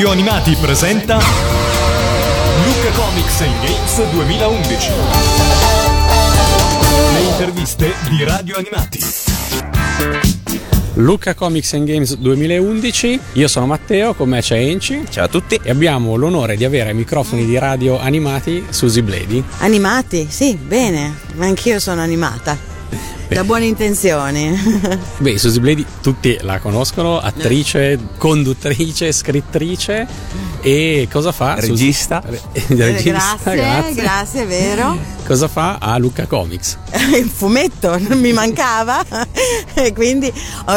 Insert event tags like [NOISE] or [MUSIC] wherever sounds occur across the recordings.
Radio Animati presenta Luca Comics and Games 2011. Le interviste di Radio Animati. Luca Comics and Games 2011. Io sono Matteo, con me c'è Enci. Ciao a tutti. E abbiamo l'onore di avere ai microfoni di radio animati Susi Bledi. Animati? Sì, bene, ma anch'io sono animata. Da buone intenzioni. [LAUGHS] Beh, Susi Bledi tutti la conoscono, attrice, conduttrice, scrittrice e cosa fa? Regista. Susi... Regista grazie, grazie, grazie, è vero. [LAUGHS] Cosa fa a Luca Comics? [LAUGHS] Il fumetto non mi mancava [LAUGHS] e quindi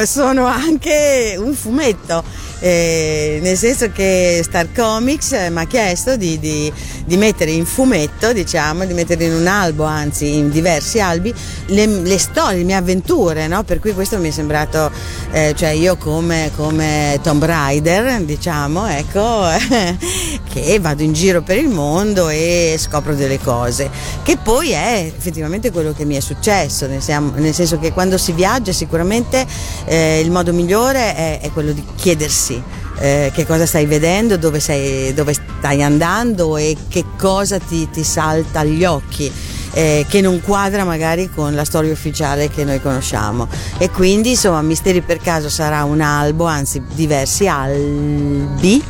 sono anche un fumetto eh, nel senso che Star Comics mi ha chiesto di, di, di, mettere in fumetto, diciamo, di mettere in un albo, anzi in diversi albi, le, le storie, le mie avventure, no? per cui questo mi è sembrato, eh, cioè io come, come Tomb Raider, diciamo, ecco, [LAUGHS] che vado in giro per il mondo e scopro delle cose, che poi è effettivamente quello che mi è successo, nel, senso che quando si viaggia sicuramente eh, il modo migliore è, è quello di chiedersi eh, che cosa stai vedendo, dove, sei, dove, stai andando e che cosa ti, ti salta agli occhi eh, che non quadra magari con la storia ufficiale che noi conosciamo. E quindi insomma Misteri per caso sarà un albo, anzi diversi albi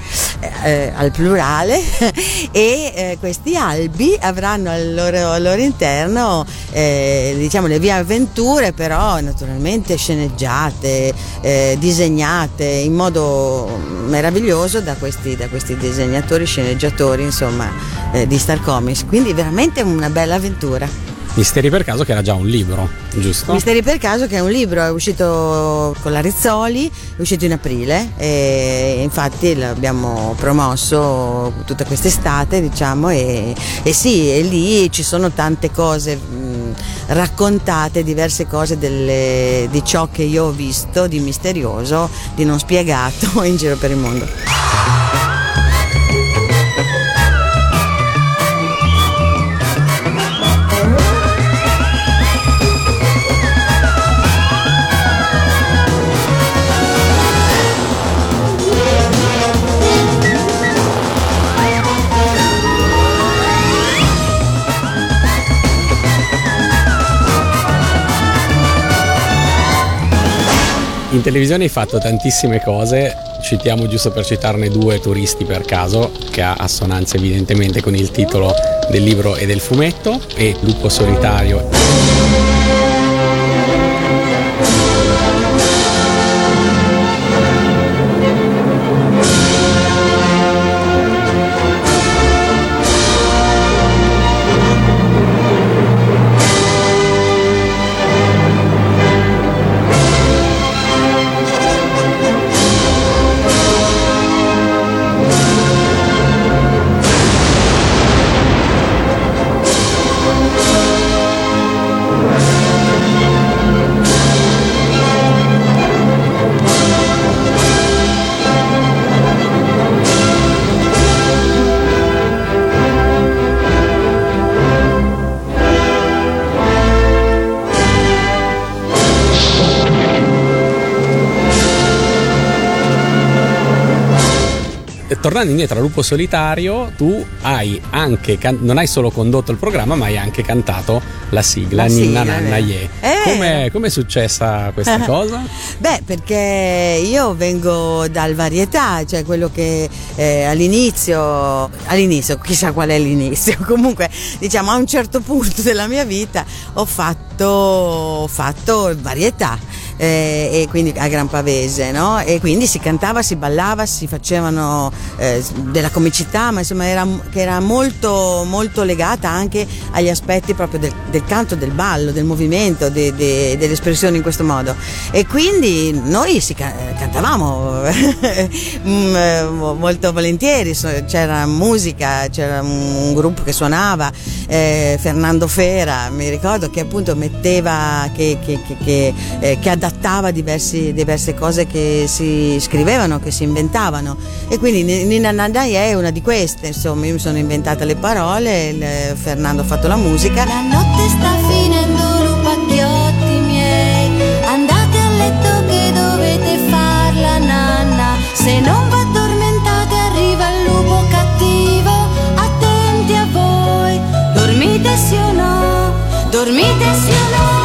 eh, al plurale [LAUGHS] e eh, questi albi avranno al loro, al loro interno eh, diciamo le vie avventure però naturalmente sceneggiate, eh, disegnate in modo meraviglioso da questi, da questi disegnatori, sceneggiatori insomma eh, di Star Comics. Quindi veramente una bella avventura lettura. Misteri per caso che era già un libro, giusto? Misteri per caso che è un libro, è uscito con la Rizzoli, è uscito in aprile e infatti l'abbiamo promosso tutta quest'estate diciamo e, e sì, e lì ci sono tante cose mh, raccontate, diverse cose delle, di ciò che io ho visto di misterioso, di non spiegato [LAUGHS] in giro per il mondo. In televisione hai fatto tantissime cose, citiamo giusto per citarne due turisti per caso, che ha assonanza evidentemente con il titolo del libro e del fumetto, e Lupo Solitario. Tornando indietro a Lupo Solitario, tu hai anche, can- non hai solo condotto il programma, ma hai anche cantato la sigla, la Ninna Nanna Ye. Eh. Come è successa questa [LAUGHS] cosa? Beh, perché io vengo dal varietà, cioè quello che eh, all'inizio, all'inizio, chissà qual è l'inizio, [LAUGHS] comunque diciamo a un certo punto della mia vita ho fatto, ho fatto varietà eh, e quindi a Gran Pavese, no? E quindi si cantava, si ballava, si facevano eh, della comicità, ma insomma era, che era molto, molto legata anche agli aspetti proprio del, del canto, del ballo, del movimento, de, de, delle espressioni in questo modo. E quindi noi si cantavamo [LAUGHS] mm, eh, molto volentieri, c'era musica, c'era un gruppo che suonava, eh, Fernando Fera, mi ricordo che appunto metteva, che, che, che, eh, che adattava diversi, diverse cose che si scrivevano, che si inventavano e quindi Nina Nandai è una di queste, insomma io mi sono inventata le parole, il, Fernando ha fatto la musica. La notte sta finendo lupacchiotti miei, andate a letto che dovete far la nanna, se non va arriva il lupo cattivo, attenti a voi, dormite sì o no, dormite sì o no.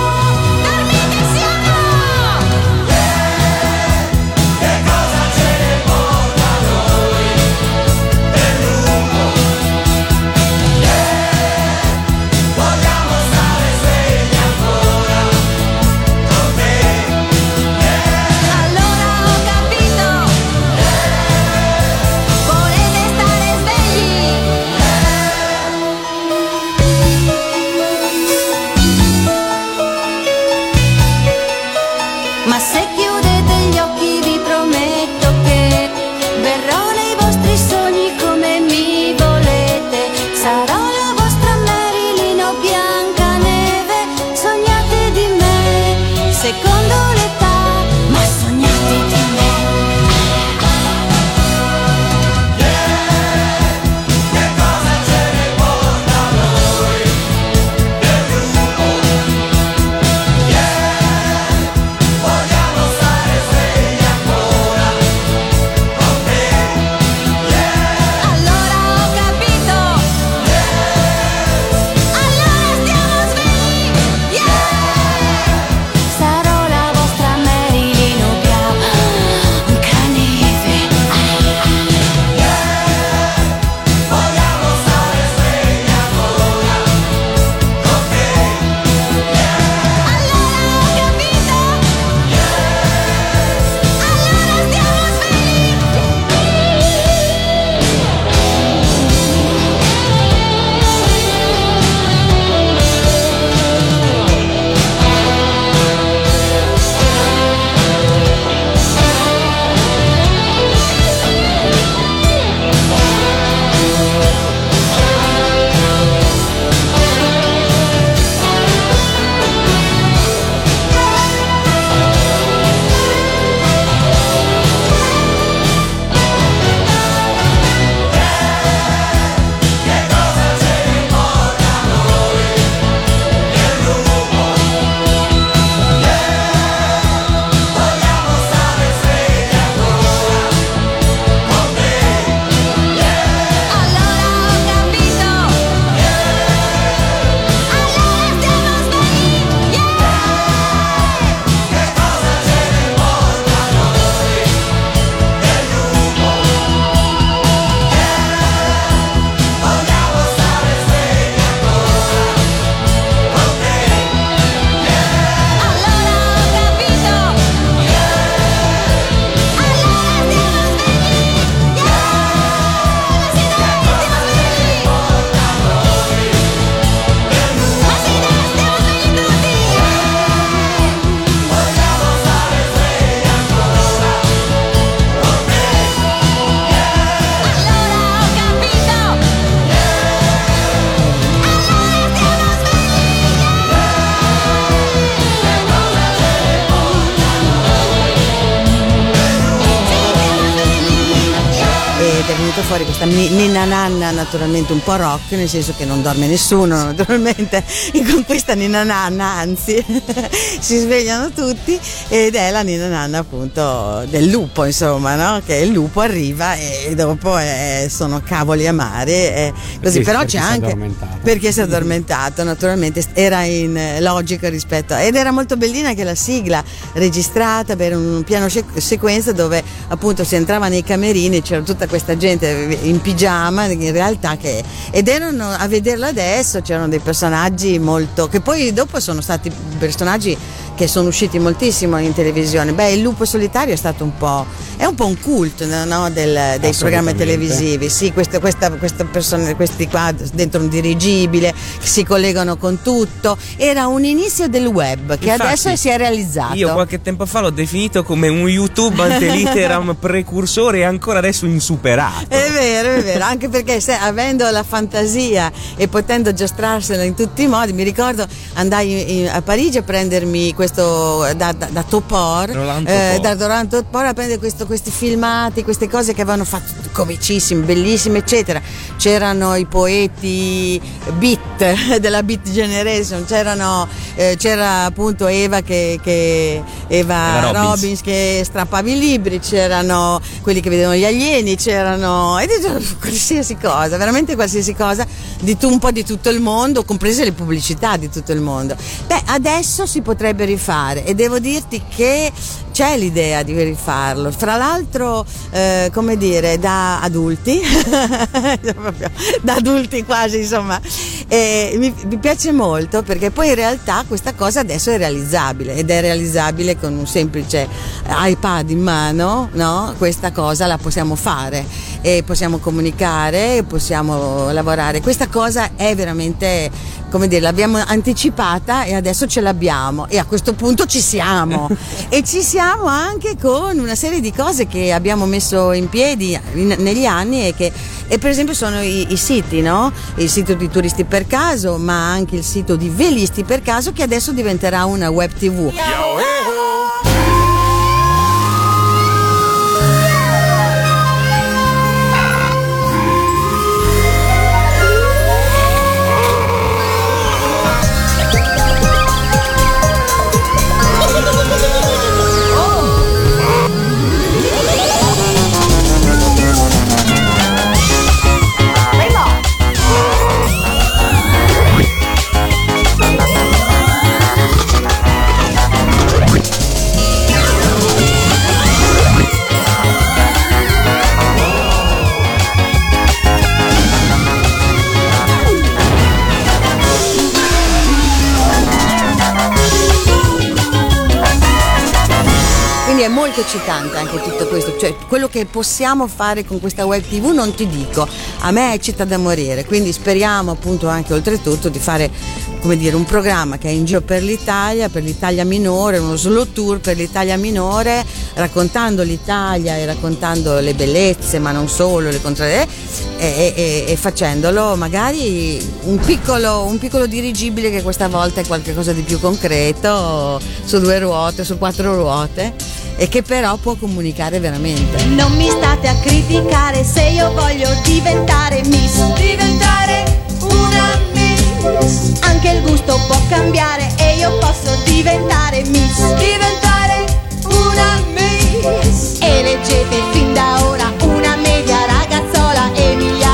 Questa ni- ninna nanna naturalmente un po' rock nel senso che non dorme nessuno [LAUGHS] naturalmente. E con questa ninna nanna anzi [LAUGHS] si svegliano tutti ed è la ninna nanna appunto del lupo insomma no? che il lupo arriva e dopo eh, sono cavoli amari e così. Perché- però perché c'è è anche perché si è [LAUGHS] addormentato naturalmente era in eh, logica rispetto ed era molto bellina anche la sigla registrata per un piano sequenza dove appunto si entrava nei camerini c'era tutta questa gente in pigiama in realtà che ed erano a vederla adesso c'erano dei personaggi molto che poi dopo sono stati personaggi che sono usciti moltissimo in televisione. Beh il lupo solitario è stato un po' è un po' un cult no, del- dei programmi televisivi. Sì questa, questa, questa persona, questi qua dentro un dirigibile che si collegano con tutto. Era un inizio del web che Infatti, adesso si è realizzato. Io qualche tempo fa l'ho definito come un YouTube ante litteram [LAUGHS] precursore e ancora adesso insuperato. È vero, è vero, anche perché se, avendo la fantasia e potendo giostrarsela in tutti i modi, mi ricordo andai in- a Parigi a prendermi questo da, da, da Topor, eh, da Roland Topor a prendere questo- questi filmati, queste cose che avevano fatto comicissime, bellissime, eccetera. C'erano i poeti beat [LAUGHS] della Beat Generation, c'erano, eh, c'era appunto Eva che, che Eva, Robbins. Robbins che strappava i libri, c'erano quelli che vedevano gli alieni, c'erano e dicevo, qualsiasi cosa, veramente qualsiasi cosa di tu- un po' di tutto il mondo, comprese le pubblicità di tutto il mondo. Beh, adesso si potrebbe rifare e devo dirti che c'è l'idea di rifarlo. Fra l'altro, eh, come dire, da adulti, [LAUGHS] da adulti quasi, insomma, eh, mi, mi piace molto perché poi in realtà questa cosa adesso è realizzabile ed è realizzabile con un semplice iPad in mano, no? Questa cosa la possiamo fare e possiamo comunicare, possiamo lavorare. Questa cosa è veramente, come dire, l'abbiamo anticipata e adesso ce l'abbiamo e a questo punto ci siamo. [LAUGHS] e ci siamo anche con una serie di cose che abbiamo messo in piedi in- negli anni e che e per esempio sono i, i siti, no? Il sito di turisti per caso, ma anche il sito di velisti per caso che adesso diventerà una web tv. Quindi molto eccitante anche tutto questo, cioè quello che possiamo fare con questa web tv non ti dico, a me eccita da morire, quindi speriamo appunto anche oltretutto di fare come dire un programma che è in giro per l'Italia, per l'Italia minore, uno slow tour per l'Italia minore, raccontando l'Italia e raccontando le bellezze, ma non solo, le contrarie, e, e- e facendolo magari un piccolo, un piccolo dirigibile che questa volta è qualcosa di più concreto, su due ruote, su quattro ruote e che però può comunicare veramente. Non mi state a criticare se io voglio diventare Miss. Diventare una Miss. Anche il gusto può cambiare e io posso diventare Miss. Diventare una Miss. Eleggete fin da ora una media ragazzola emiliano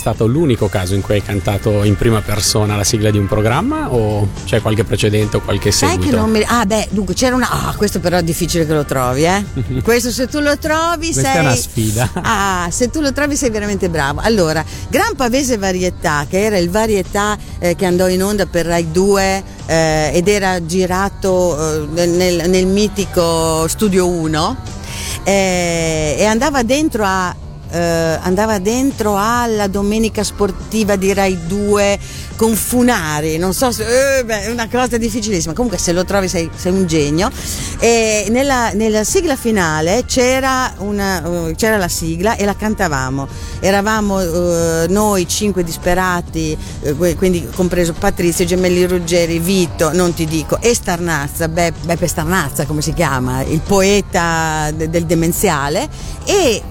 stato l'unico caso in cui hai cantato in prima persona la sigla di un programma o c'è qualche precedente o qualche Sai seguito? che non mi. Ah, beh, dunque c'era una. Ah, questo però è difficile che lo trovi, eh. [LAUGHS] questo se tu lo trovi Questa sei. è una sfida. [LAUGHS] Ah, se tu lo trovi sei veramente bravo. Allora, Gran Pavese Varietà, che era il varietà eh, che andò in onda per Rai 2 eh, ed era girato eh, nel, nel mitico Studio 1 eh, e andava dentro a. eh, andava dentro alla domenica sportiva di Rai 2 con Funari, non so se eh, è una cosa difficilissima. Comunque se lo trovi sei, sei un genio. E nella, nella sigla finale c'era, una, uh, c'era la sigla e la cantavamo. Eravamo uh, noi cinque disperati, uh, quindi compreso Patrizio, Gemelli Ruggeri, Vito, non ti dico, e Starnazza, Be- Beppe Starnazza come si chiama, il poeta de- del demenziale, e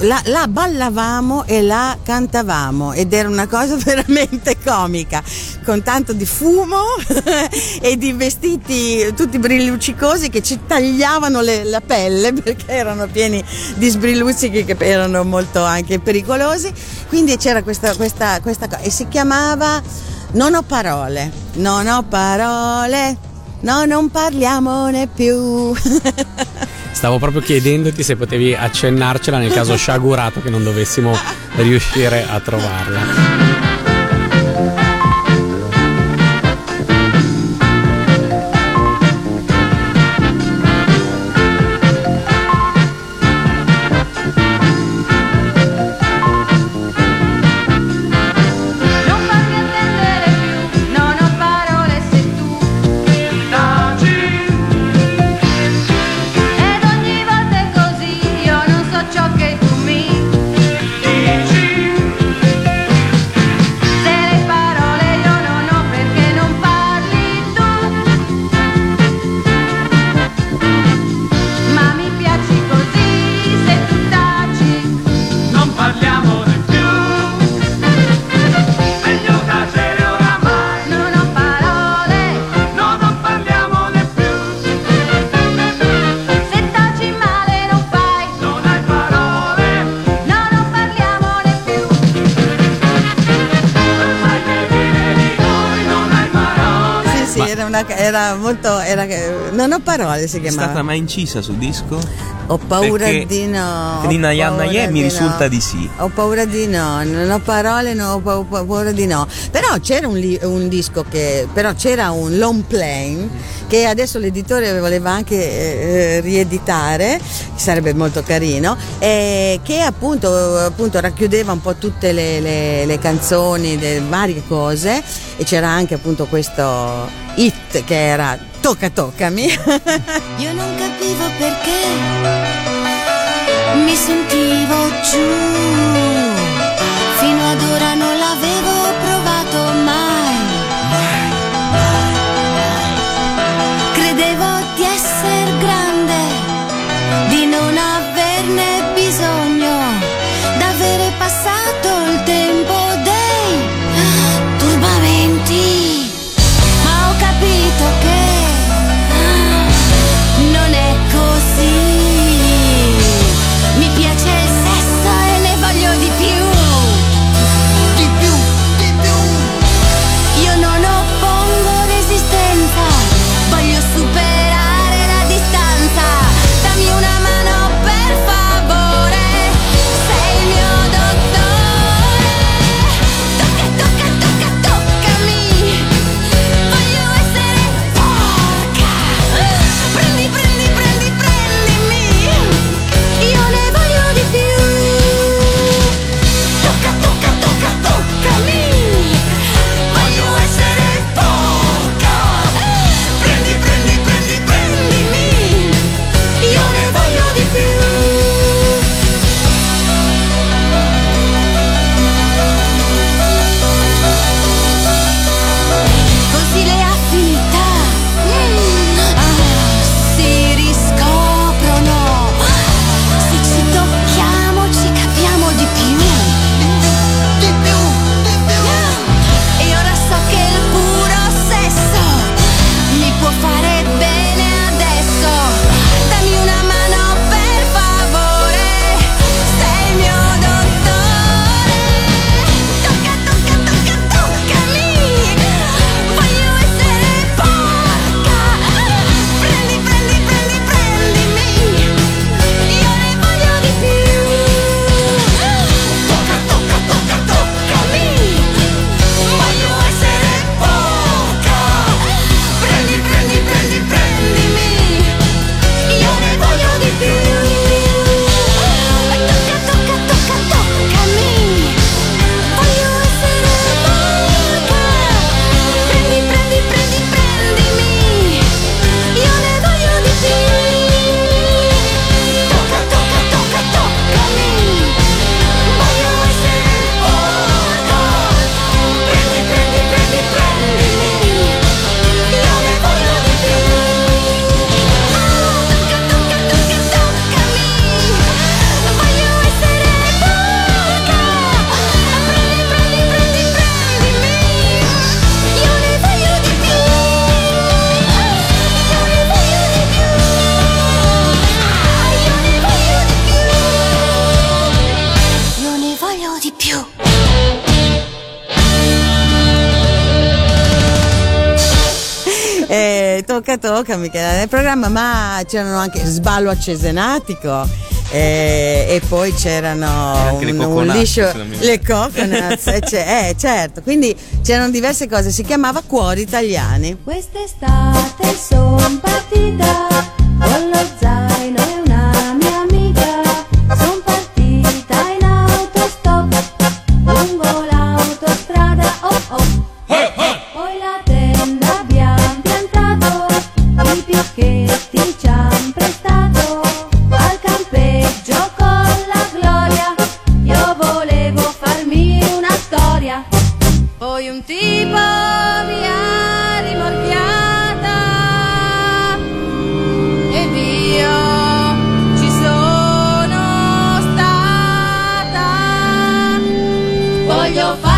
la, la ballavamo e la cantavamo ed era una cosa [LAUGHS] veramente comica, con tanto di fumo [LAUGHS] e di vestiti tutti brilluccicosi che ci tagliavano le, la pelle [LAUGHS] perché erano pieni di sbrilluccichi che erano molto anche pericolosi. Quindi c'era questa, questa, questa cosa e si chiamava Non ho parole, non ho parole, no, non parliamone più. [LAUGHS] Stavo proprio chiedendoti se potevi accennarcela nel caso sciagurato che non dovessimo riuscire a trovarla. Era molto. Non ho parole si chiamava. È stata mai incisa sul disco? Ho paura Perché di no. Nina Yanna Ye mi risulta no. di sì. Ho paura di no, non ho parole, no, ho paura di no. Però c'era un, li, un disco che. Però c'era un long plane che adesso l'editore voleva anche eh, rieditare, sarebbe molto carino, eh, che appunto, appunto, racchiudeva un po' tutte le, le, le canzoni, le varie cose e c'era anche appunto questo hit che era Tocca toccami. [LAUGHS] Io non capivo perché mi sentivo giù, fino ad ora non l'avevo tocca Michela nel programma, ma c'erano anche Sballo a Cesenatico. eh, e poi c'erano anche le un, un coconuts, liscio le coconuts [LAUGHS] eh, cioè- eh, certo. Quindi c'erano diverse cose si chiamava Cuori Italiani. Quest'estate son partita con lo zaino Voglio far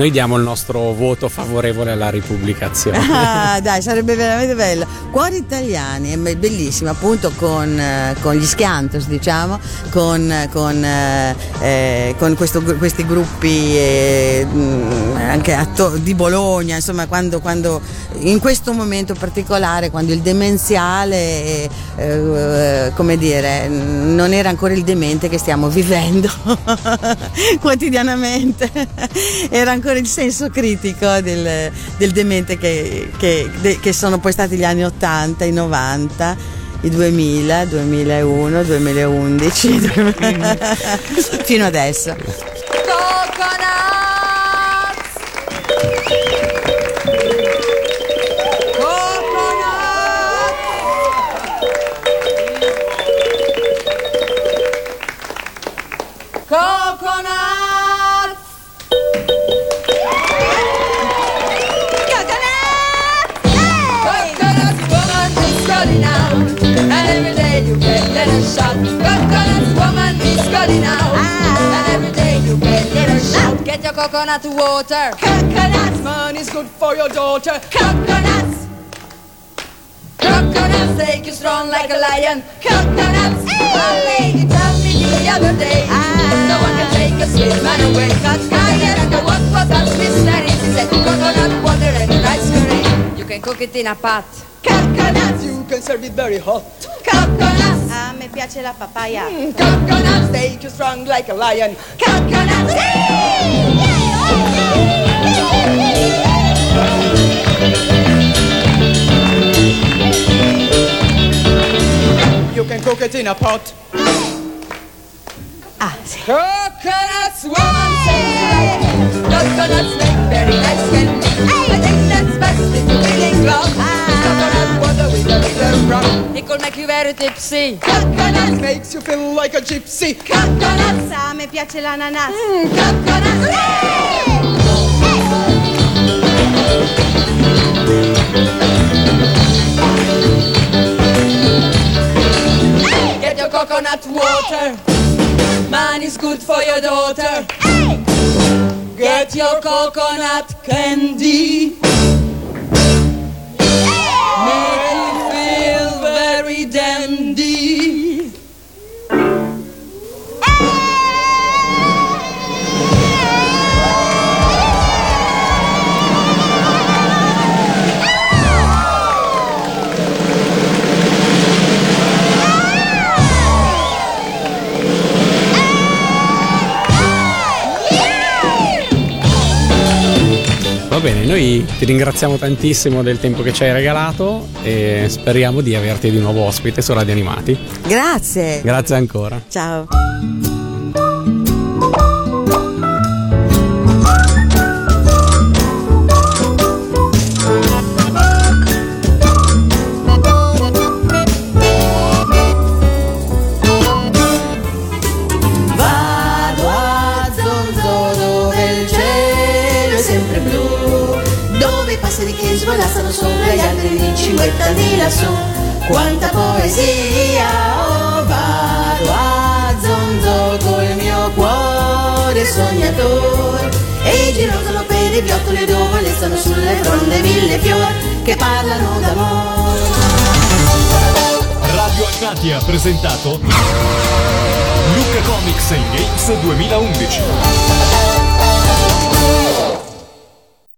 Noi diamo il nostro voto favorevole alla ripubblicazione. Ah, [LAUGHS] dai, sarebbe veramente bello. Cuori italiani, è be- bellissimo, appunto con, eh, con gli Schiantos, diciamo, con, con, eh, eh, con questo questi gruppi eh, mh, anche atto- di Bologna, insomma, quando, quando in questo momento particolare, quando il demenziale, eh, eh, come dire, non era ancora il demente che stiamo vivendo [LAUGHS] quotidianamente, era ancora il senso critico del, del demente che, che- de- che sono poi stati gli anni 80, i 90, i 2000, 2001, 2011, fino adesso. Get little shot. Coconut woman is calling out, and every day you get little ah. shot. Get your coconut water. Coconut man is good for your daughter. Coconuts. Coconuts make you strong like a lion. Coconuts. A lady told me the other day, ah. no one can take a sweet man away. I had the what was that mystery? She said coconut water and rice curry. You can cook it in a pot. Coconuts. You can serve it very hot. Coconuts. Me piace la papaya. Coconuts make you strong like a lion. Coconuts. You can cook it in a pot. Ah, sì. Coconuts, woman, Coconuts make very nice candy. I think that's best if feeling glum. Coconut water with a little rum. It could make you very tipsy. Coconuts makes you feel like a gypsy. Coconuts, A me piace l'ananas. mm, coconuts. Get your coconut water. Man is good for your daughter. Get your coconut candy. Noi ti ringraziamo tantissimo del tempo che ci hai regalato e speriamo di averti di nuovo ospite su Radio Animati. Grazie. Grazie ancora. Ciao. Lassù Quanta poesia oh, Vado a Zonzo col mio cuore sognatore. E i girotolo per i viottoli dove stanno sulle fronde mille fior Che parlano d'amore. Radio Animati ha presentato Luca Comics and Games 2011